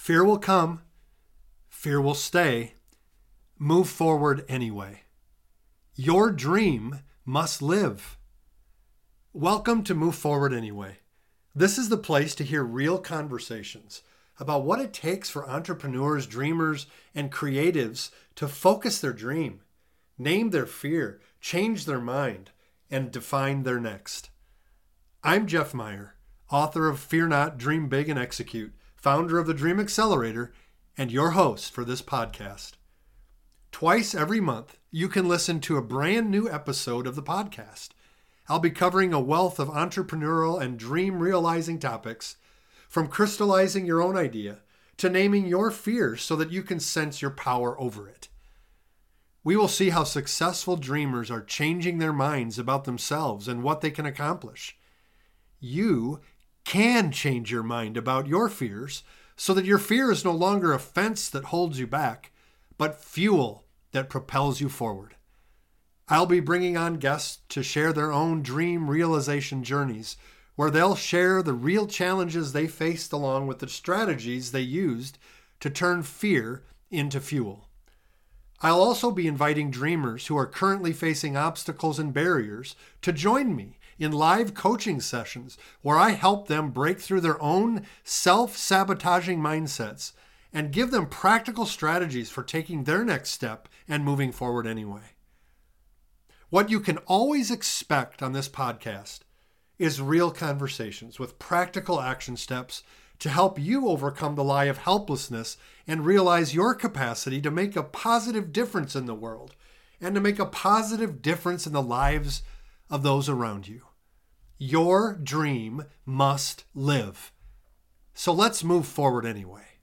Fear will come, fear will stay. Move forward anyway. Your dream must live. Welcome to Move Forward Anyway. This is the place to hear real conversations about what it takes for entrepreneurs, dreamers, and creatives to focus their dream, name their fear, change their mind, and define their next. I'm Jeff Meyer, author of Fear Not, Dream Big, and Execute, founder of the Dream Accelerator, and your host for this podcast. Twice every month, you can listen to a brand new episode of the podcast. I'll be covering a wealth of entrepreneurial and dream realizing topics, from crystallizing your own idea to naming your fears so that you can sense your power over it. We will see how successful dreamers are changing their minds about themselves and what they can accomplish. You can change your mind about your fears so that your fear is no longer a fence that holds you back, but fuel that propels you forward. I'll be bringing on guests to share their own dream realization journeys, where they'll share the real challenges they faced along with the strategies they used to turn fear into fuel. I'll also be inviting dreamers who are currently facing obstacles and barriers to join me in live coaching sessions where I help them break through their own self sabotaging mindsets and give them practical strategies for taking their next step and moving forward anyway. What you can always expect on this podcast is real conversations with practical action steps to help you overcome the lie of helplessness and realize your capacity to make a positive difference in the world and to make a positive difference in the lives of those around you. Your dream must live. So let's move forward anyway.